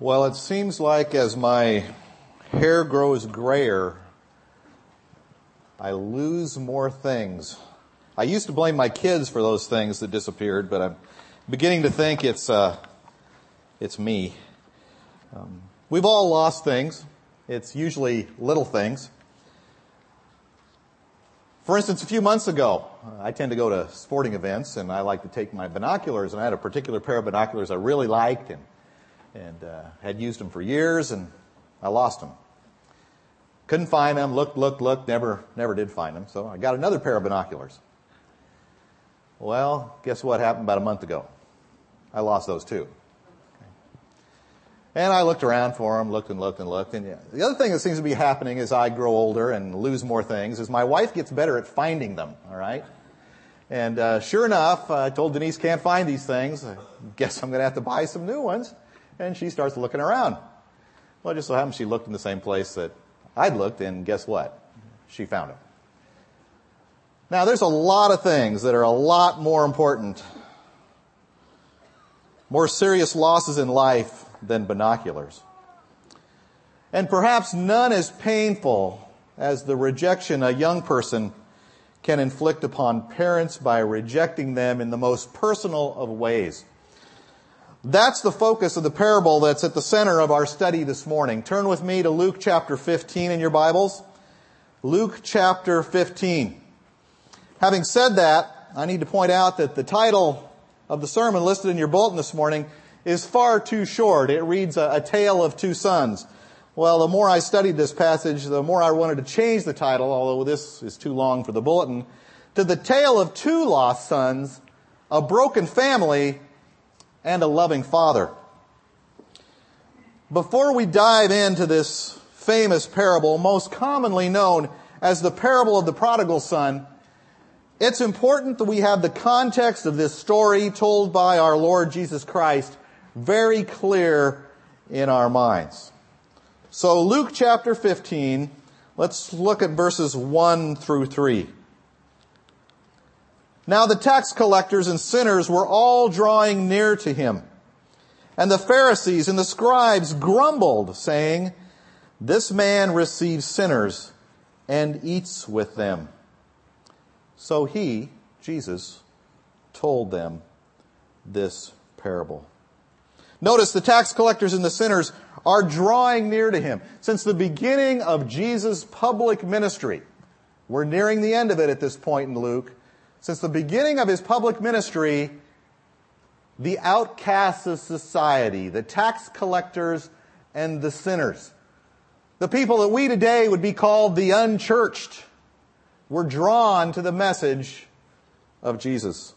Well, it seems like as my hair grows grayer, I lose more things. I used to blame my kids for those things that disappeared, but I'm beginning to think it's, uh, it's me. Um, we've all lost things. It's usually little things. For instance, a few months ago, I tend to go to sporting events and I like to take my binoculars and I had a particular pair of binoculars I really liked and and uh, had used them for years, and I lost them. Couldn't find them. Looked, looked, looked. Never, never did find them. So I got another pair of binoculars. Well, guess what happened about a month ago? I lost those too. And I looked around for them, looked and looked and looked. And the other thing that seems to be happening as I grow older and lose more things is my wife gets better at finding them. All right. And uh, sure enough, I told Denise can't find these things. I guess I'm going to have to buy some new ones and she starts looking around. Well, just so happens she looked in the same place that I'd looked, and guess what? She found him. Now, there's a lot of things that are a lot more important, more serious losses in life than binoculars. And perhaps none as painful as the rejection a young person can inflict upon parents by rejecting them in the most personal of ways. That's the focus of the parable that's at the center of our study this morning. Turn with me to Luke chapter 15 in your Bibles. Luke chapter 15. Having said that, I need to point out that the title of the sermon listed in your bulletin this morning is far too short. It reads a, tale of two sons. Well, the more I studied this passage, the more I wanted to change the title, although this is too long for the bulletin, to the tale of two lost sons, a broken family, and a loving father. Before we dive into this famous parable, most commonly known as the parable of the prodigal son, it's important that we have the context of this story told by our Lord Jesus Christ very clear in our minds. So Luke chapter 15, let's look at verses 1 through 3. Now the tax collectors and sinners were all drawing near to him. And the Pharisees and the scribes grumbled, saying, This man receives sinners and eats with them. So he, Jesus, told them this parable. Notice the tax collectors and the sinners are drawing near to him. Since the beginning of Jesus' public ministry, we're nearing the end of it at this point in Luke, since the beginning of his public ministry, the outcasts of society, the tax collectors and the sinners, the people that we today would be called the unchurched, were drawn to the message of Jesus.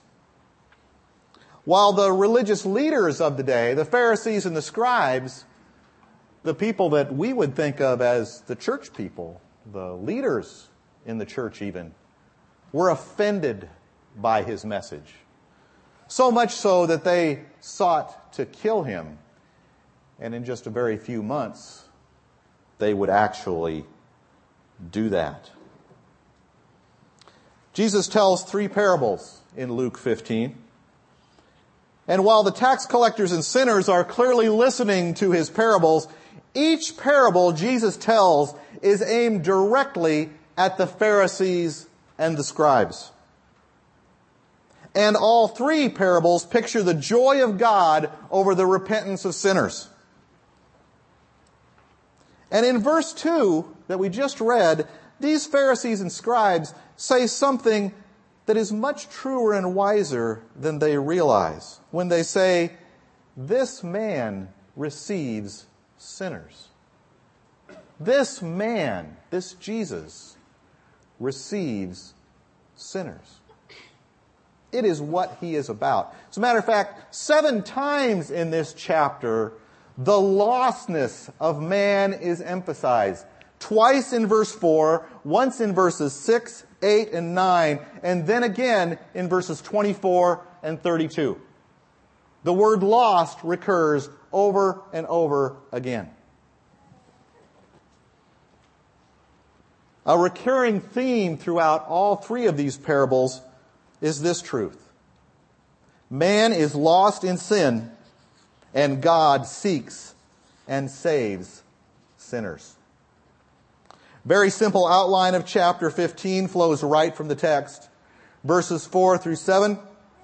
While the religious leaders of the day, the Pharisees and the scribes, the people that we would think of as the church people, the leaders in the church even, were offended by his message. So much so that they sought to kill him. And in just a very few months, they would actually do that. Jesus tells three parables in Luke 15. And while the tax collectors and sinners are clearly listening to his parables, each parable Jesus tells is aimed directly at the Pharisees and the scribes. And all three parables picture the joy of God over the repentance of sinners. And in verse 2 that we just read, these Pharisees and scribes say something that is much truer and wiser than they realize when they say, This man receives sinners. This man, this Jesus, receives sinners. It is what he is about. As a matter of fact, seven times in this chapter, the lostness of man is emphasized. Twice in verse 4, once in verses 6, 8, and 9, and then again in verses 24 and 32. The word lost recurs over and over again. A recurring theme throughout all three of these parables is this truth. Man is lost in sin and God seeks and saves sinners. Very simple outline of chapter 15 flows right from the text. Verses 4 through 7,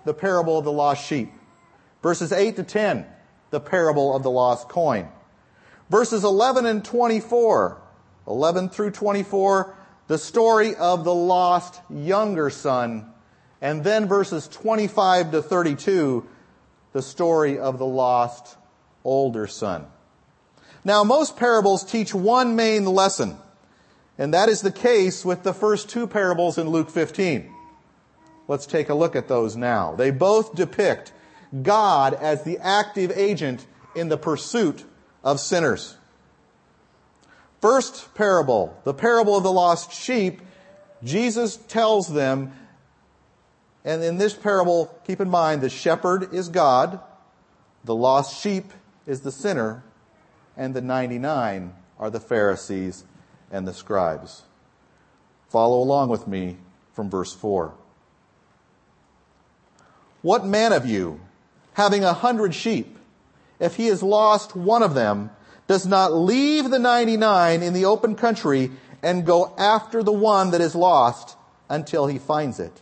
the parable of the lost sheep. Verses 8 to 10, the parable of the lost coin. Verses 11 and 24, 11 through 24, the story of the lost younger son. And then verses 25 to 32, the story of the lost older son. Now, most parables teach one main lesson, and that is the case with the first two parables in Luke 15. Let's take a look at those now. They both depict God as the active agent in the pursuit of sinners. First parable, the parable of the lost sheep, Jesus tells them, and in this parable, keep in mind, the shepherd is God, the lost sheep is the sinner, and the 99 are the Pharisees and the scribes. Follow along with me from verse 4. What man of you, having a hundred sheep, if he has lost one of them, does not leave the 99 in the open country and go after the one that is lost until he finds it?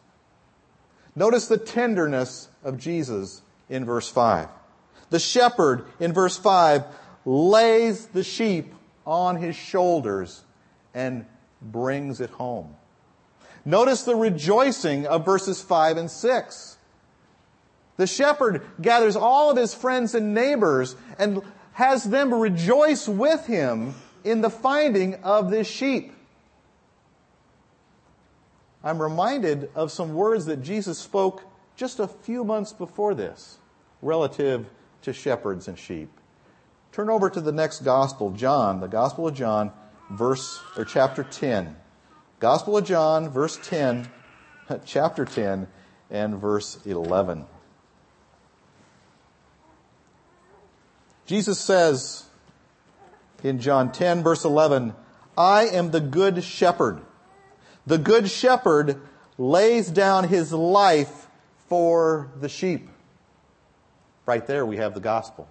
Notice the tenderness of Jesus in verse 5. The shepherd in verse 5 lays the sheep on his shoulders and brings it home. Notice the rejoicing of verses 5 and 6. The shepherd gathers all of his friends and neighbors and has them rejoice with him in the finding of this sheep. I'm reminded of some words that Jesus spoke just a few months before this relative to shepherds and sheep. Turn over to the next gospel, John, the Gospel of John, verse or chapter 10. Gospel of John, verse 10, chapter 10 and verse 11. Jesus says in John 10 verse 11, I am the good shepherd. The good shepherd lays down his life for the sheep. Right there we have the gospel.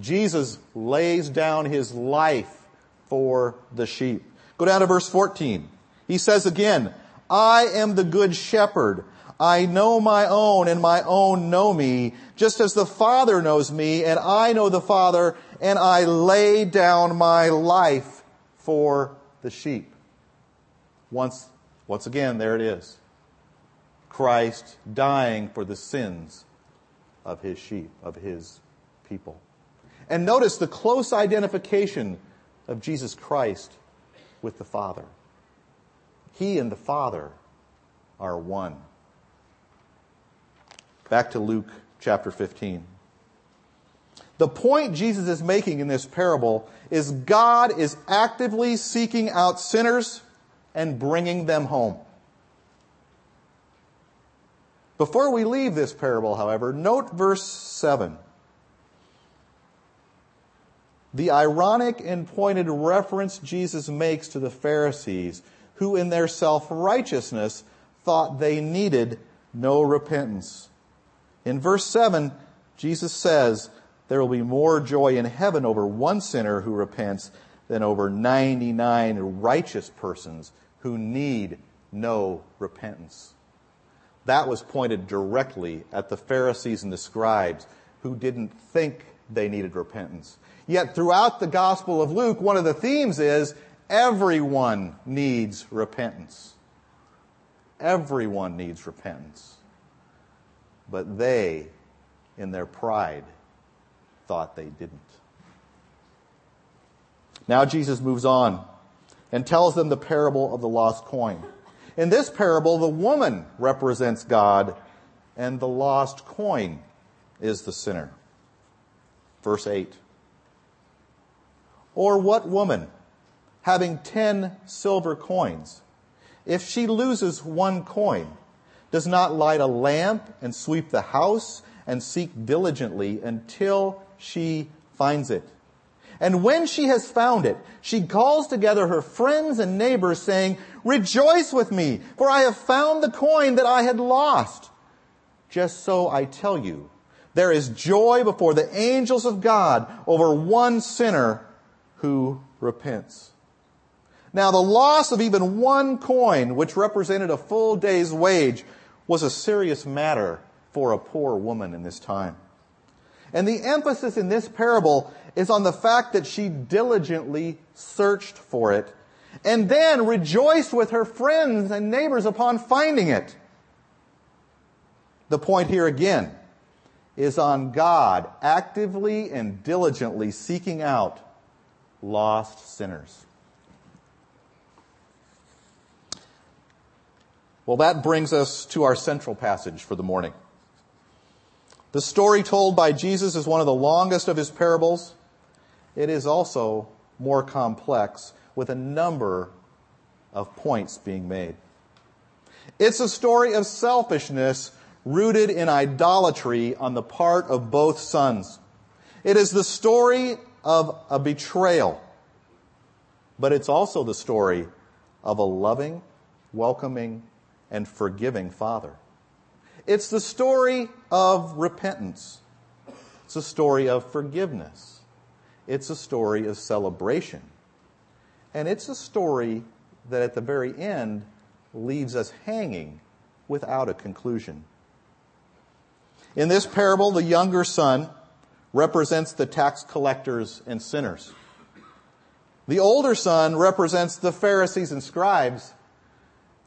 Jesus lays down his life for the sheep. Go down to verse 14. He says again, I am the good shepherd. I know my own and my own know me, just as the Father knows me and I know the Father and I lay down my life for the sheep. Once, once again, there it is. Christ dying for the sins of his sheep, of his people. And notice the close identification of Jesus Christ with the Father. He and the Father are one. Back to Luke chapter 15. The point Jesus is making in this parable is God is actively seeking out sinners and bringing them home. Before we leave this parable, however, note verse 7. The ironic and pointed reference Jesus makes to the Pharisees, who in their self-righteousness thought they needed no repentance. In verse 7, Jesus says, there will be more joy in heaven over one sinner who repents than over 99 righteous persons who need no repentance. That was pointed directly at the Pharisees and the scribes who didn't think they needed repentance. Yet throughout the Gospel of Luke, one of the themes is everyone needs repentance. Everyone needs repentance. But they, in their pride, thought they didn't. Now Jesus moves on and tells them the parable of the lost coin. In this parable, the woman represents God and the lost coin is the sinner. Verse 8. Or what woman, having ten silver coins, if she loses one coin, does not light a lamp and sweep the house and seek diligently until she finds it? And when she has found it, she calls together her friends and neighbors saying, Rejoice with me, for I have found the coin that I had lost. Just so I tell you, there is joy before the angels of God over one sinner who repents. Now the loss of even one coin, which represented a full day's wage, was a serious matter for a poor woman in this time. And the emphasis in this parable is on the fact that she diligently searched for it and then rejoiced with her friends and neighbors upon finding it. The point here again is on God actively and diligently seeking out lost sinners. Well, that brings us to our central passage for the morning. The story told by Jesus is one of the longest of his parables. It is also more complex with a number of points being made. It's a story of selfishness rooted in idolatry on the part of both sons. It is the story of a betrayal, but it's also the story of a loving, welcoming, and forgiving father. It's the story of repentance. It's a story of forgiveness. It's a story of celebration. And it's a story that at the very end leaves us hanging without a conclusion. In this parable, the younger son represents the tax collectors and sinners. The older son represents the Pharisees and scribes,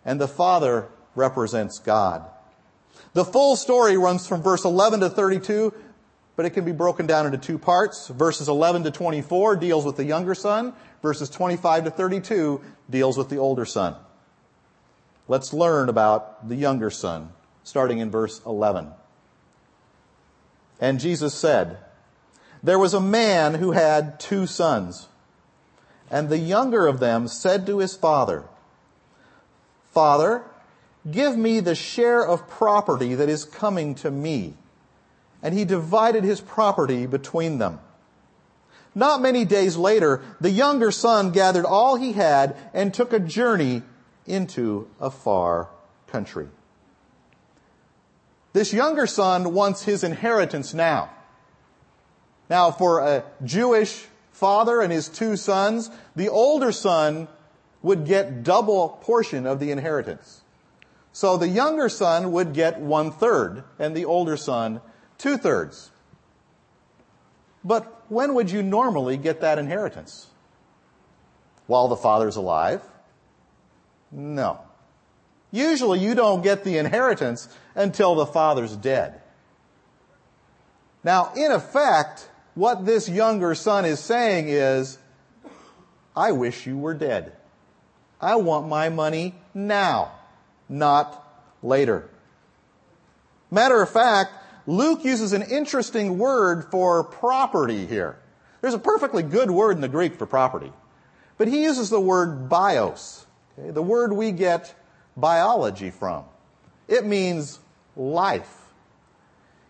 and the father represents God. The full story runs from verse 11 to 32, but it can be broken down into two parts. Verses 11 to 24 deals with the younger son. Verses 25 to 32 deals with the older son. Let's learn about the younger son, starting in verse 11. And Jesus said, There was a man who had two sons, and the younger of them said to his father, Father, Give me the share of property that is coming to me. And he divided his property between them. Not many days later, the younger son gathered all he had and took a journey into a far country. This younger son wants his inheritance now. Now, for a Jewish father and his two sons, the older son would get double portion of the inheritance. So the younger son would get one third and the older son two thirds. But when would you normally get that inheritance? While the father's alive? No. Usually you don't get the inheritance until the father's dead. Now, in effect, what this younger son is saying is, I wish you were dead. I want my money now not later. Matter of fact, Luke uses an interesting word for property here. There's a perfectly good word in the Greek for property, but he uses the word bios, okay, the word we get biology from. It means life.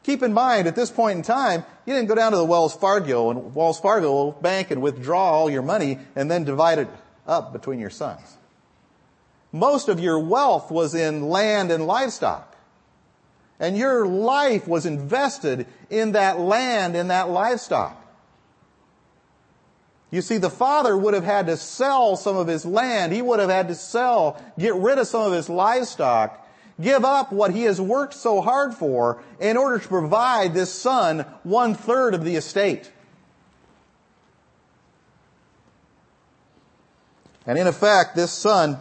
Keep in mind, at this point in time, you didn't go down to the Wells Fargo and Wells Fargo bank and withdraw all your money and then divide it up between your sons most of your wealth was in land and livestock. And your life was invested in that land in that livestock. You see, the father would have had to sell some of his land. He would have had to sell, get rid of some of his livestock, give up what he has worked so hard for in order to provide this son one third of the estate. And in effect, this son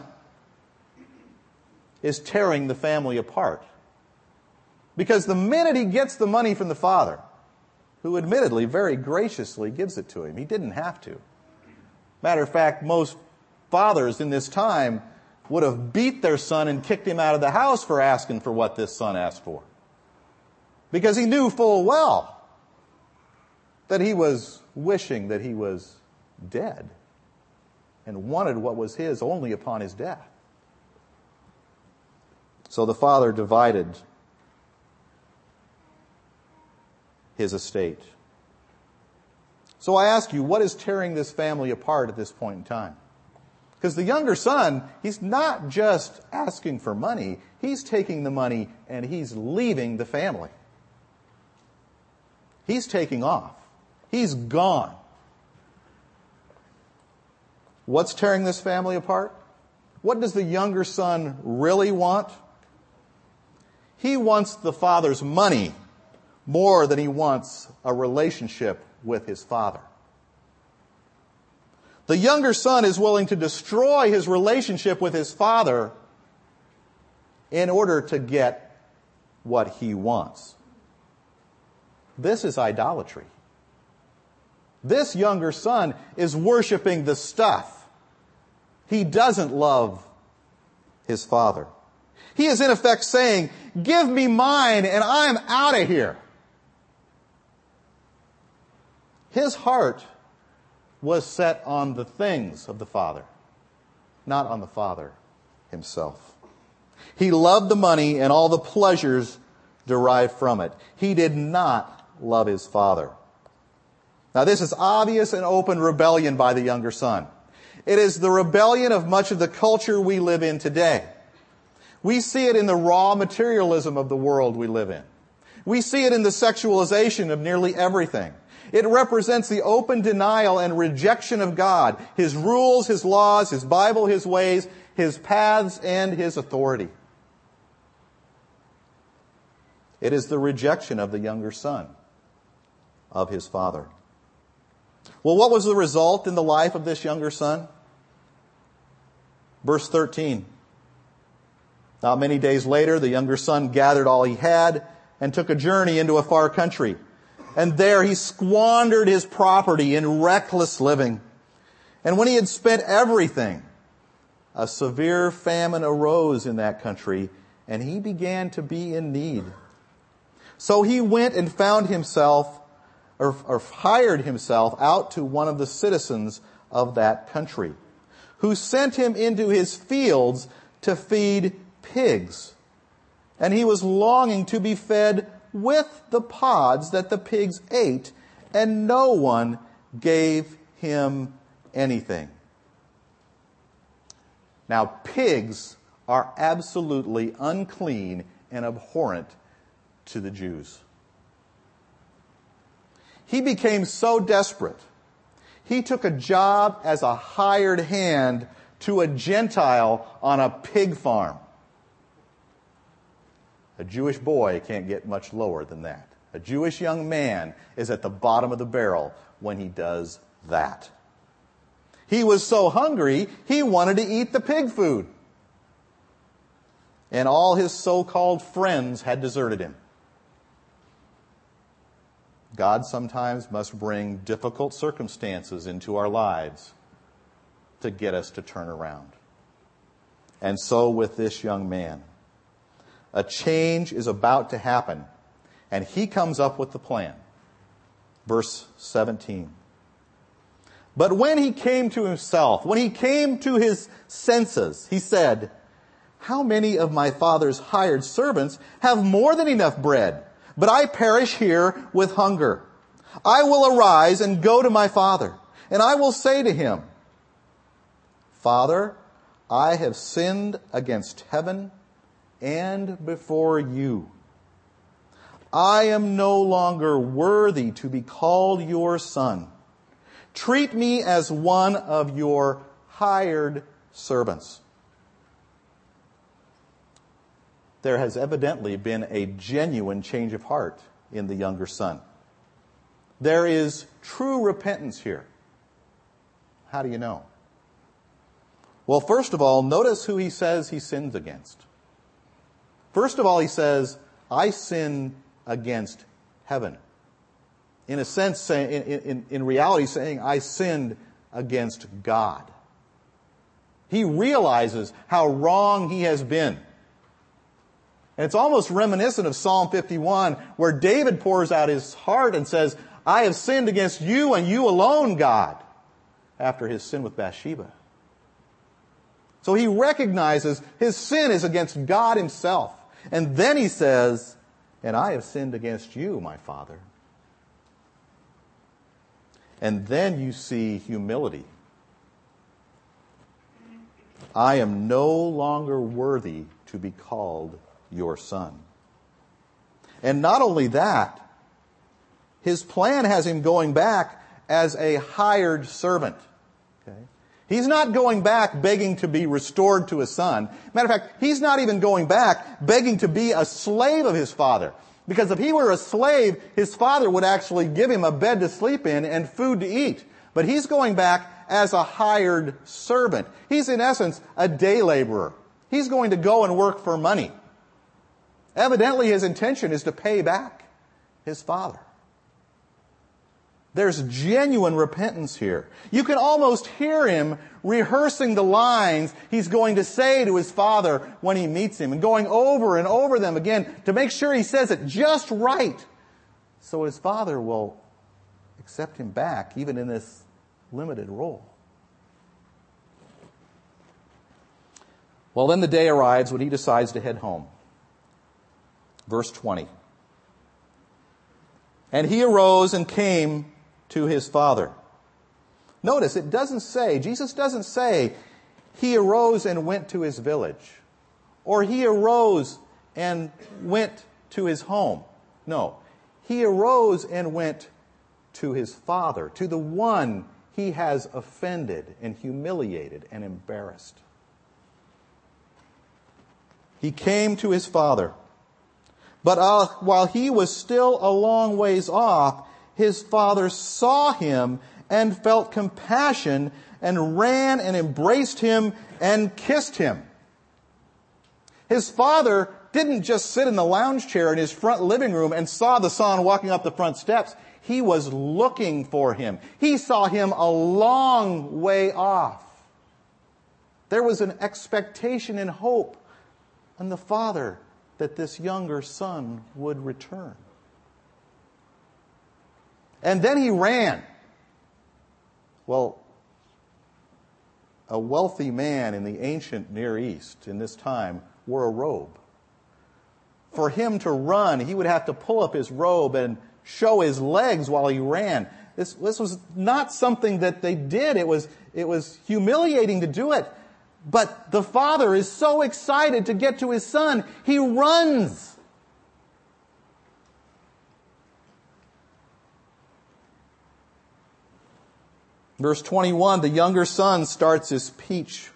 is tearing the family apart. Because the minute he gets the money from the father, who admittedly very graciously gives it to him, he didn't have to. Matter of fact, most fathers in this time would have beat their son and kicked him out of the house for asking for what this son asked for. Because he knew full well that he was wishing that he was dead and wanted what was his only upon his death. So the father divided his estate. So I ask you, what is tearing this family apart at this point in time? Because the younger son, he's not just asking for money, he's taking the money and he's leaving the family. He's taking off. He's gone. What's tearing this family apart? What does the younger son really want? He wants the father's money more than he wants a relationship with his father. The younger son is willing to destroy his relationship with his father in order to get what he wants. This is idolatry. This younger son is worshiping the stuff. He doesn't love his father. He is in effect saying, give me mine and I'm out of here. His heart was set on the things of the Father, not on the Father himself. He loved the money and all the pleasures derived from it. He did not love his father. Now this is obvious and open rebellion by the younger son. It is the rebellion of much of the culture we live in today. We see it in the raw materialism of the world we live in. We see it in the sexualization of nearly everything. It represents the open denial and rejection of God, His rules, His laws, His Bible, His ways, His paths, and His authority. It is the rejection of the younger son of his father. Well, what was the result in the life of this younger son? Verse 13. Not many days later, the younger son gathered all he had and took a journey into a far country. And there he squandered his property in reckless living. And when he had spent everything, a severe famine arose in that country and he began to be in need. So he went and found himself or, or hired himself out to one of the citizens of that country who sent him into his fields to feed pigs. And he was longing to be fed with the pods that the pigs ate, and no one gave him anything. Now, pigs are absolutely unclean and abhorrent to the Jews. He became so desperate, he took a job as a hired hand to a Gentile on a pig farm. A Jewish boy can't get much lower than that. A Jewish young man is at the bottom of the barrel when he does that. He was so hungry, he wanted to eat the pig food. And all his so-called friends had deserted him. God sometimes must bring difficult circumstances into our lives to get us to turn around. And so with this young man. A change is about to happen. And he comes up with the plan. Verse 17. But when he came to himself, when he came to his senses, he said, How many of my father's hired servants have more than enough bread? But I perish here with hunger. I will arise and go to my father, and I will say to him, Father, I have sinned against heaven and before you. I am no longer worthy to be called your son. Treat me as one of your hired servants. There has evidently been a genuine change of heart in the younger son. There is true repentance here. How do you know? Well, first of all, notice who he says he sins against. First of all, he says, I sin against heaven. In a sense, in, in, in reality, saying, I sinned against God. He realizes how wrong he has been. And it's almost reminiscent of Psalm 51, where David pours out his heart and says, I have sinned against you and you alone, God. after his sin with Bathsheba. So he recognizes his sin is against God himself. And then he says, and I have sinned against you, my father. And then you see humility. I am no longer worthy to be called your son. And not only that, his plan has him going back as a hired servant. He's not going back begging to be restored to his son. Matter of fact, he's not even going back begging to be a slave of his father. Because if he were a slave, his father would actually give him a bed to sleep in and food to eat. But he's going back as a hired servant. He's in essence a day laborer. He's going to go and work for money. Evidently his intention is to pay back his father. There's genuine repentance here. You can almost hear him rehearsing the lines he's going to say to his father when he meets him and going over and over them again to make sure he says it just right so his father will accept him back even in this limited role. Well, then the day arrives when he decides to head home. Verse 20. And he arose and came to his father. Notice it doesn't say, Jesus doesn't say, he arose and went to his village, or he arose and went to his home. No. He arose and went to his father, to the one he has offended and humiliated and embarrassed. He came to his father. But uh, while he was still a long ways off, his father saw him and felt compassion and ran and embraced him and kissed him. His father didn't just sit in the lounge chair in his front living room and saw the son walking up the front steps. He was looking for him. He saw him a long way off. There was an expectation and hope on the father that this younger son would return. And then he ran. Well, a wealthy man in the ancient Near East in this time wore a robe. For him to run, he would have to pull up his robe and show his legs while he ran. This, this was not something that they did. It was, it was humiliating to do it. But the father is so excited to get to his son, he runs. Verse 21, the younger son starts his speech.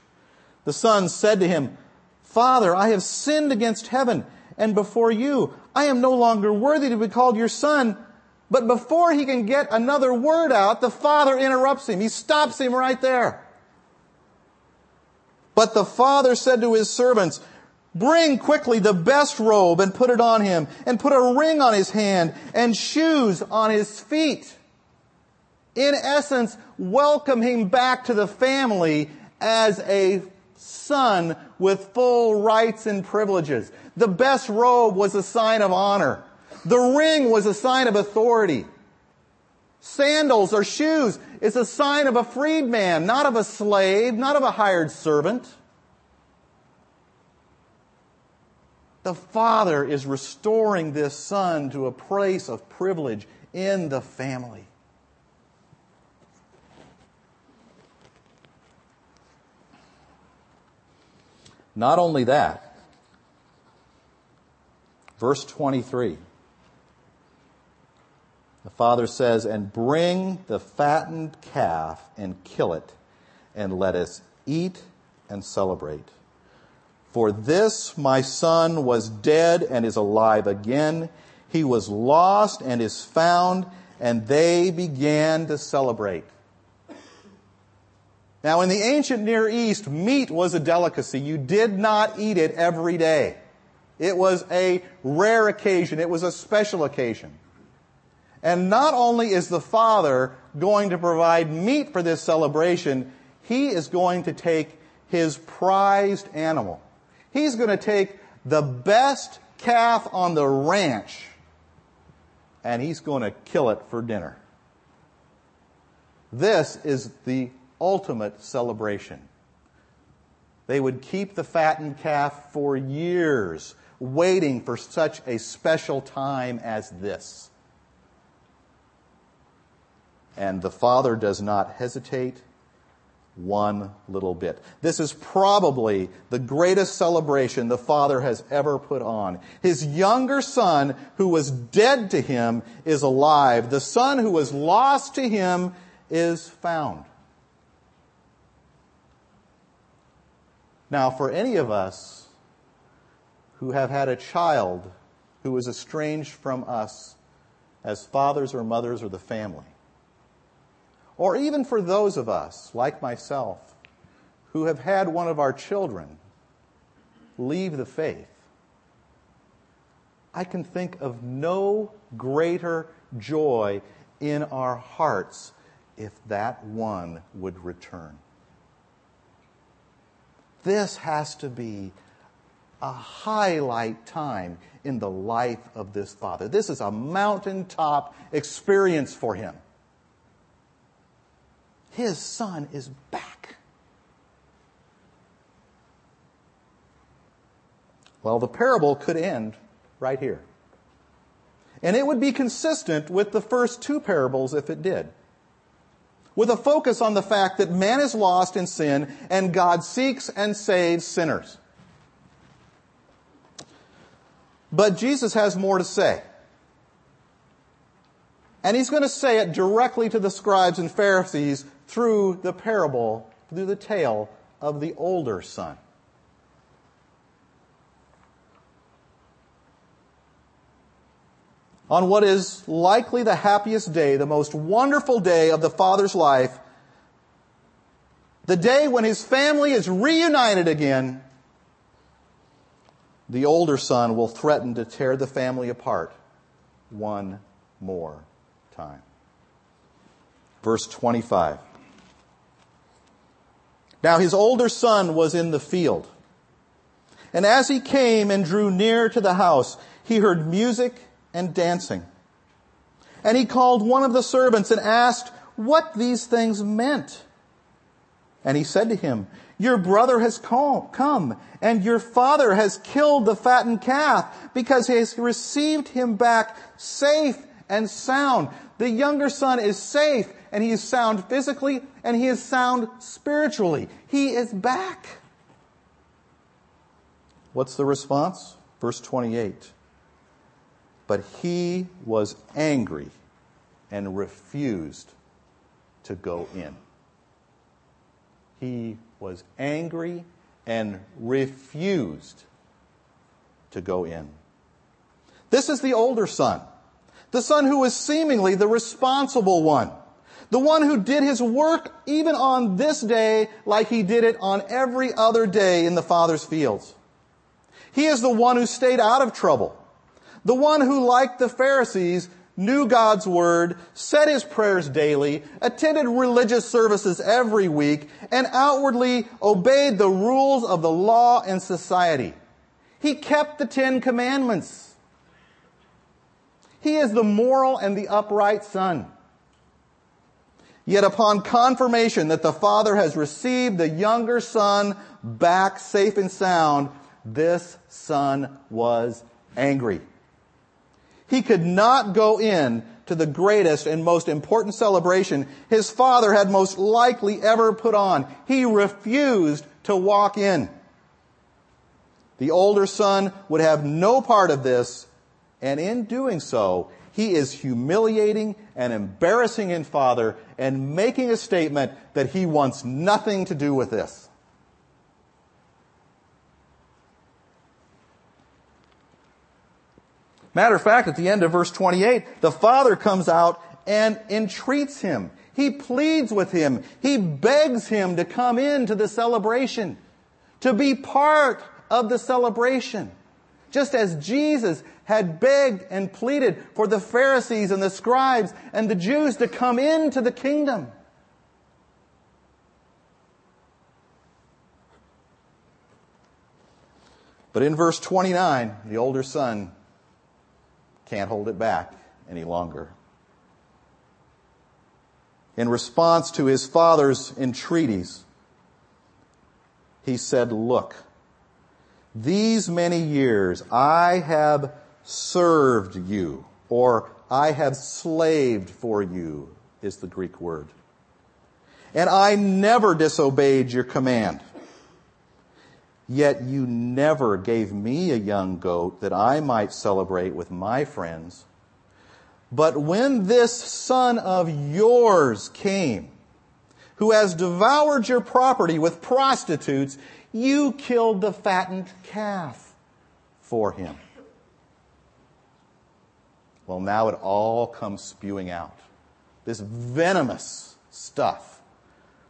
The son said to him, Father, I have sinned against heaven and before you. I am no longer worthy to be called your son. But before he can get another word out, the father interrupts him. He stops him right there. But the father said to his servants, Bring quickly the best robe and put it on him, and put a ring on his hand and shoes on his feet in essence, welcome him back to the family as a son with full rights and privileges. The best robe was a sign of honor. The ring was a sign of authority. Sandals or shoes is a sign of a freedman, not of a slave, not of a hired servant. The father is restoring this son to a place of privilege in the family. Not only that, verse 23. The father says, And bring the fattened calf and kill it, and let us eat and celebrate. For this my son was dead and is alive again. He was lost and is found, and they began to celebrate. Now, in the ancient Near East, meat was a delicacy. You did not eat it every day. It was a rare occasion. It was a special occasion. And not only is the father going to provide meat for this celebration, he is going to take his prized animal. He's going to take the best calf on the ranch and he's going to kill it for dinner. This is the ultimate celebration. They would keep the fattened calf for years, waiting for such a special time as this. And the father does not hesitate one little bit. This is probably the greatest celebration the father has ever put on. His younger son, who was dead to him, is alive. The son who was lost to him is found. Now, for any of us who have had a child who is estranged from us as fathers or mothers or the family, or even for those of us, like myself, who have had one of our children leave the faith, I can think of no greater joy in our hearts if that one would return. This has to be a highlight time in the life of this father. This is a mountaintop experience for him his son is back. Well, the parable could end right here. And it would be consistent with the first two parables if it did. With a focus on the fact that man is lost in sin and God seeks and saves sinners. But Jesus has more to say. And he's going to say it directly to the scribes and Pharisees through the parable, through the tale of the older son. On what is likely the happiest day, the most wonderful day of the father's life, the day when his family is reunited again, the older son will threaten to tear the family apart one more time. Verse 25. Now his older son was in the field. And as he came and drew near to the house, he heard music and dancing. And he called one of the servants and asked what these things meant. And he said to him, your brother has come and your father has killed the fattened calf because he has received him back safe and sound. The younger son is safe and he is sound physically and he is sound spiritually. He is back. What's the response? Verse 28. But he was angry and refused to go in. He was angry and refused to go in. This is the older son. The son who was seemingly the responsible one. The one who did his work even on this day like he did it on every other day in the Father's fields. He is the one who stayed out of trouble. The one who, like the Pharisees, knew God's Word, said his prayers daily, attended religious services every week, and outwardly obeyed the rules of the law and society. He kept the Ten Commandments. He is the moral and the upright son. Yet upon confirmation that the father has received the younger son back safe and sound, this son was angry. He could not go in to the greatest and most important celebration his father had most likely ever put on. He refused to walk in. The older son would have no part of this, and in doing so, he is humiliating and embarrassing his father and making a statement that he wants nothing to do with this. Matter of fact, at the end of verse 28, the father comes out and entreats him. He pleads with him. He begs him to come into the celebration, to be part of the celebration. Just as Jesus had begged and pleaded for the Pharisees and the scribes and the Jews to come into the kingdom. But in verse 29, the older son can't hold it back any longer. in response to his father's entreaties, he said, Look, these many years I have served you, or I have slaved for you, is the Greek word. And I never disobeyed your command. Yet you never gave me a young goat that I might celebrate with my friends. But when this son of yours came, who has devoured your property with prostitutes, you killed the fattened calf for him. Well, now it all comes spewing out. This venomous stuff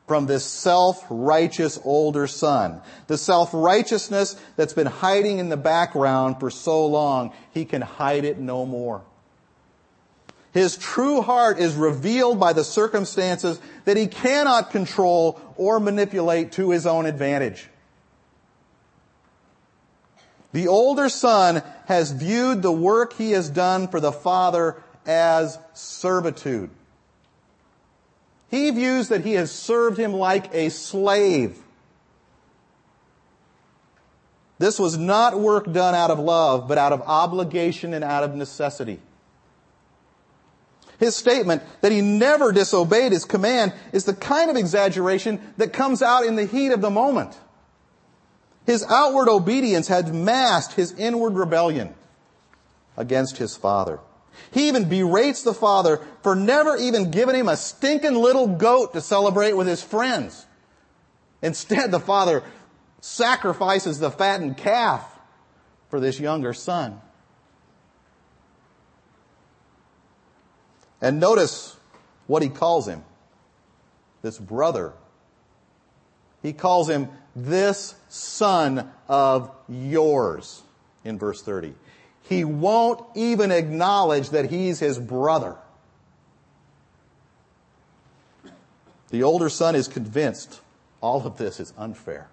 from this self-righteous older son. The self-righteousness that's been hiding in the background for so long, he can hide it no more. His true heart is revealed by the circumstances that he cannot control or manipulate to his own advantage. The older son has viewed the work he has done for the father as servitude. He views that he has served him like a slave. This was not work done out of love, but out of obligation and out of necessity. His statement that he never disobeyed his command is the kind of exaggeration that comes out in the heat of the moment. His outward obedience had masked his inward rebellion against his father. He even berates the father for never even giving him a stinking little goat to celebrate with his friends. Instead, the father sacrifices the fattened calf for this younger son. And notice what he calls him. This brother. He calls him this son of yours in verse 30. He won't even acknowledge that he's his brother. The older son is convinced all of this is unfair.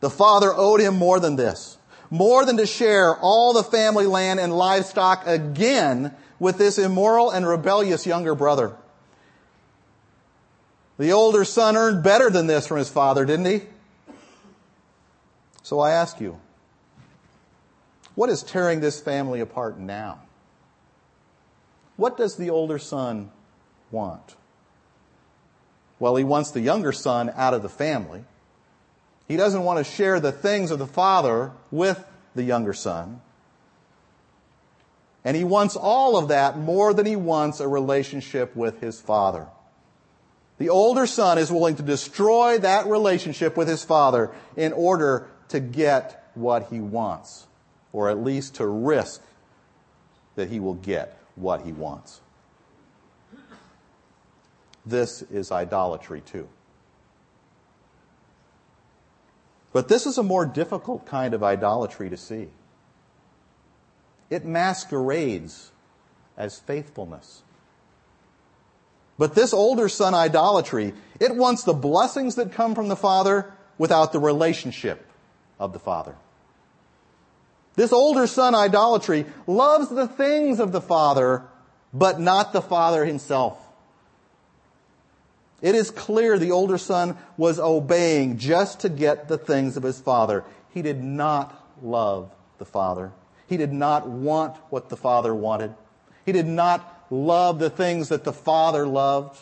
The father owed him more than this, more than to share all the family land and livestock again with this immoral and rebellious younger brother. The older son earned better than this from his father, didn't he? So I ask you, what is tearing this family apart now? What does the older son want? Well, he wants the younger son out of the family. He doesn't want to share the things of the father with the younger son. And he wants all of that more than he wants a relationship with his father. The older son is willing to destroy that relationship with his father in order to get what he wants or at least to risk that he will get what he wants. This is idolatry too. But this is a more difficult kind of idolatry to see. It masquerades as faithfulness. But this older son idolatry, it wants the blessings that come from the Father without the relationship of the Father. This older son idolatry loves the things of the Father, but not the Father himself. It is clear the older son was obeying just to get the things of his father. He did not love the Father. He did not want what the Father wanted. He did not love the things that the Father loved.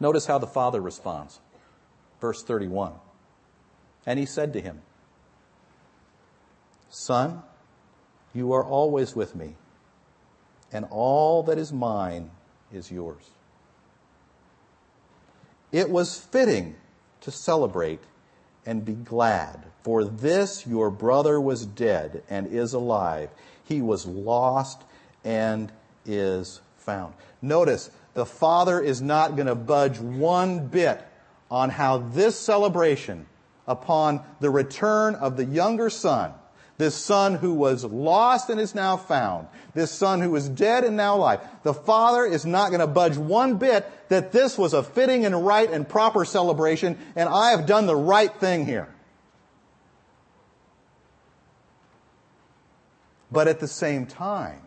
Notice how the Father responds. Verse 31. And he said to him, Son, you are always with me, and all that is mine is yours. It was fitting to celebrate and be glad, for this your brother was dead and is alive. He was lost and is found. Notice, the father is not going to budge one bit on how this celebration upon the return of the younger son, this son who was lost and is now found, this son who was dead and now alive. The father is not going to budge one bit that this was a fitting and right and proper celebration and I have done the right thing here. But at the same time,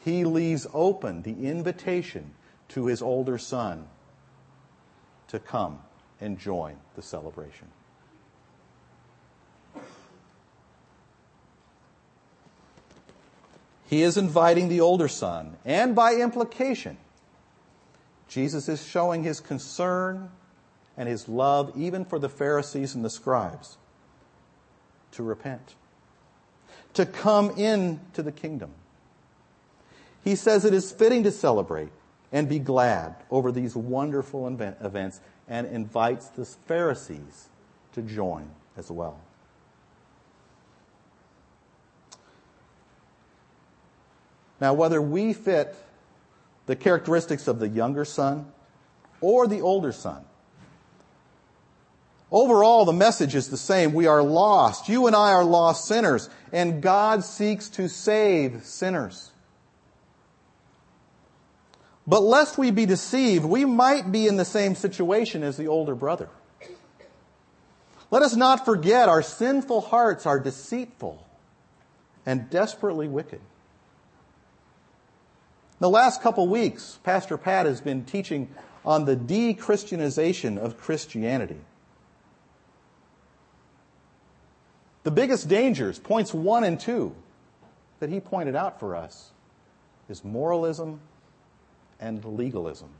he leaves open the invitation to his older son to come and join the celebration. He is inviting the older son, and by implication, Jesus is showing his concern and his love even for the Pharisees and the scribes to repent, to come into the kingdom. He says it is fitting to celebrate and be glad over these wonderful events and invites the Pharisees to join as well. Now, whether we fit the characteristics of the younger son or the older son, overall the message is the same. We are lost. You and I are lost sinners, and God seeks to save sinners. But lest we be deceived, we might be in the same situation as the older brother. Let us not forget our sinful hearts are deceitful and desperately wicked. The last couple weeks, Pastor Pat has been teaching on the de-Christianization of Christianity. The biggest dangers, points one and two, that he pointed out for us, is moralism and legalism.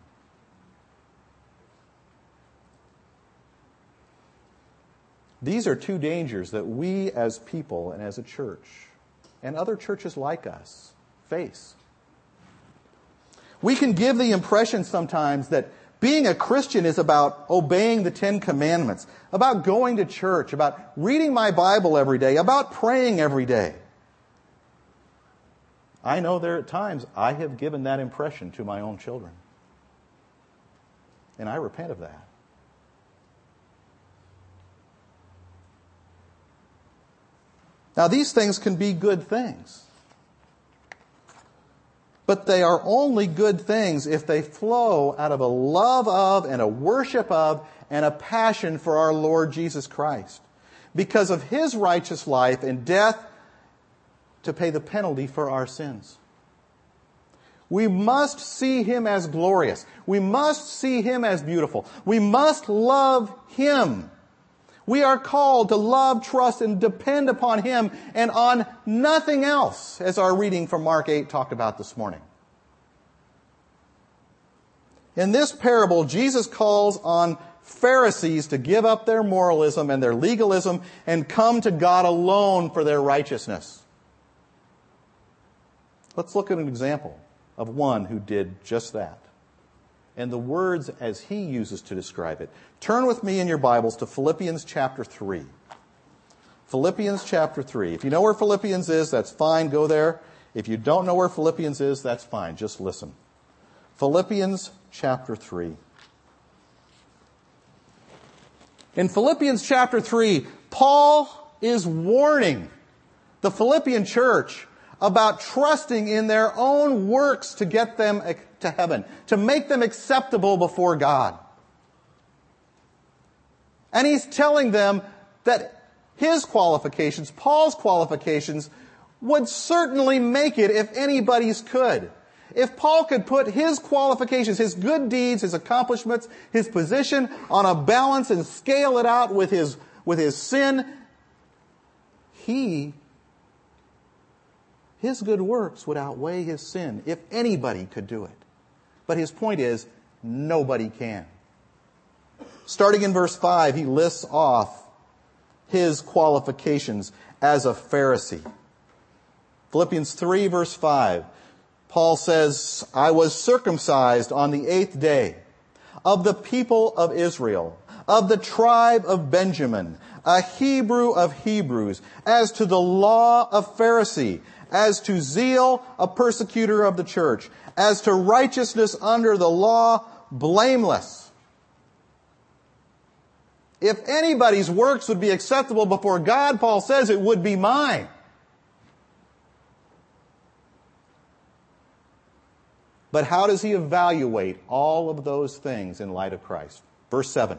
These are two dangers that we as people and as a church and other churches like us face. We can give the impression sometimes that being a Christian is about obeying the Ten Commandments, about going to church, about reading my Bible every day, about praying every day. I know there at times I have given that impression to my own children. And I repent of that. Now, these things can be good things. But they are only good things if they flow out of a love of and a worship of and a passion for our Lord Jesus Christ. Because of His righteous life and death to pay the penalty for our sins. We must see Him as glorious. We must see Him as beautiful. We must love Him. We are called to love, trust, and depend upon Him and on nothing else, as our reading from Mark 8 talked about this morning. In this parable, Jesus calls on Pharisees to give up their moralism and their legalism and come to God alone for their righteousness. Let's look at an example of one who did just that. And the words as he uses to describe it. Turn with me in your Bibles to Philippians chapter 3. Philippians chapter 3. If you know where Philippians is, that's fine, go there. If you don't know where Philippians is, that's fine, just listen. Philippians chapter 3. In Philippians chapter 3, Paul is warning the Philippian church about trusting in their own works to get them to heaven, to make them acceptable before God. And he's telling them that his qualifications, Paul's qualifications, would certainly make it if anybody's could. If Paul could put his qualifications, his good deeds, his accomplishments, his position on a balance and scale it out with his, with his sin, he his good works would outweigh his sin if anybody could do it. But his point is, nobody can. Starting in verse 5, he lists off his qualifications as a Pharisee. Philippians 3 verse 5, Paul says, I was circumcised on the eighth day of the people of Israel, of the tribe of Benjamin, a Hebrew of Hebrews, as to the law of Pharisee, as to zeal, a persecutor of the church. As to righteousness under the law, blameless. If anybody's works would be acceptable before God, Paul says it would be mine. But how does he evaluate all of those things in light of Christ? Verse 7.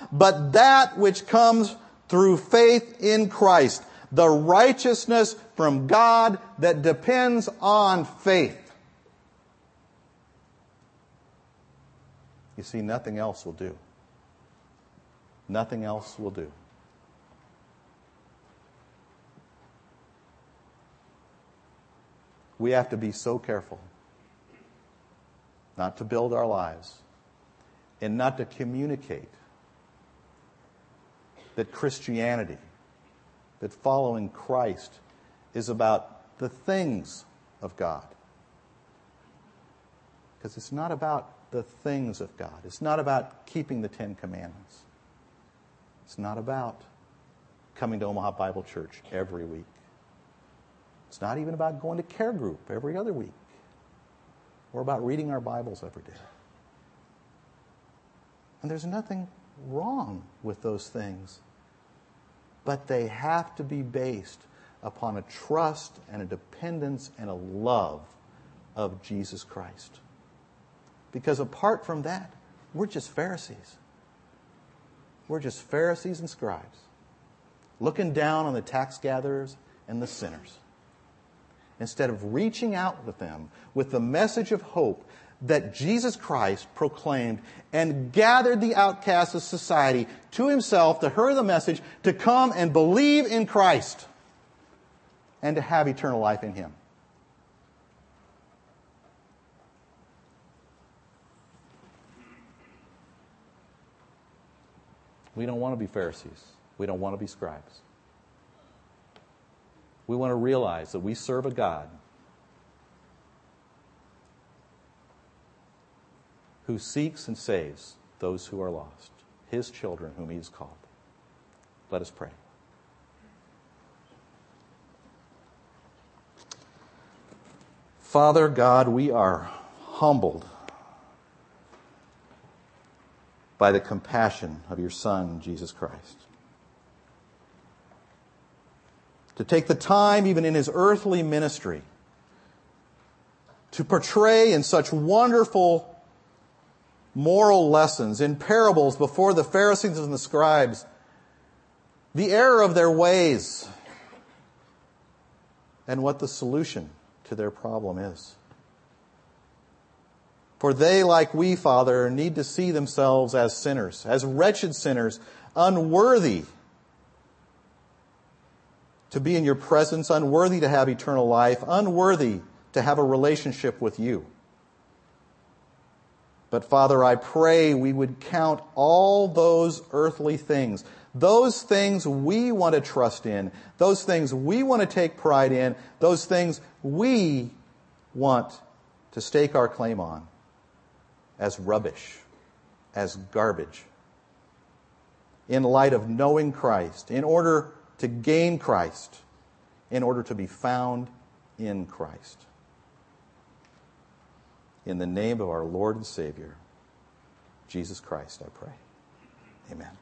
but that which comes through faith in Christ. The righteousness from God that depends on faith. You see, nothing else will do. Nothing else will do. We have to be so careful not to build our lives and not to communicate that Christianity, that following Christ is about the things of God. Because it's not about the things of God. It's not about keeping the Ten Commandments. It's not about coming to Omaha Bible Church every week. It's not even about going to care group every other week or about reading our Bibles every day. And there's nothing wrong with those things, but they have to be based upon a trust and a dependence and a love of Jesus Christ. Because apart from that, we're just Pharisees. We're just Pharisees and scribes, looking down on the tax gatherers and the sinners. Instead of reaching out with them with the message of hope that Jesus Christ proclaimed and gathered the outcasts of society to himself to hear the message to come and believe in Christ and to have eternal life in him. We don't want to be Pharisees. We don't want to be scribes. We want to realize that we serve a God who seeks and saves those who are lost, his children whom he has called. Let us pray. Father God, we are humbled by the compassion of your Son, Jesus Christ. To take the time, even in his earthly ministry, to portray in such wonderful moral lessons, in parables before the Pharisees and the scribes, the error of their ways, and what the solution to their problem is. For they, like we, Father, need to see themselves as sinners, as wretched sinners, unworthy to be in your presence, unworthy to have eternal life, unworthy to have a relationship with you. But Father, I pray we would count all those earthly things, those things we want to trust in, those things we want to take pride in, those things we want to stake our claim on as rubbish, as garbage. In light of knowing Christ, in order to gain Christ, in order to be found in Christ. In the name of our Lord and Savior, Jesus Christ, I pray. Amen.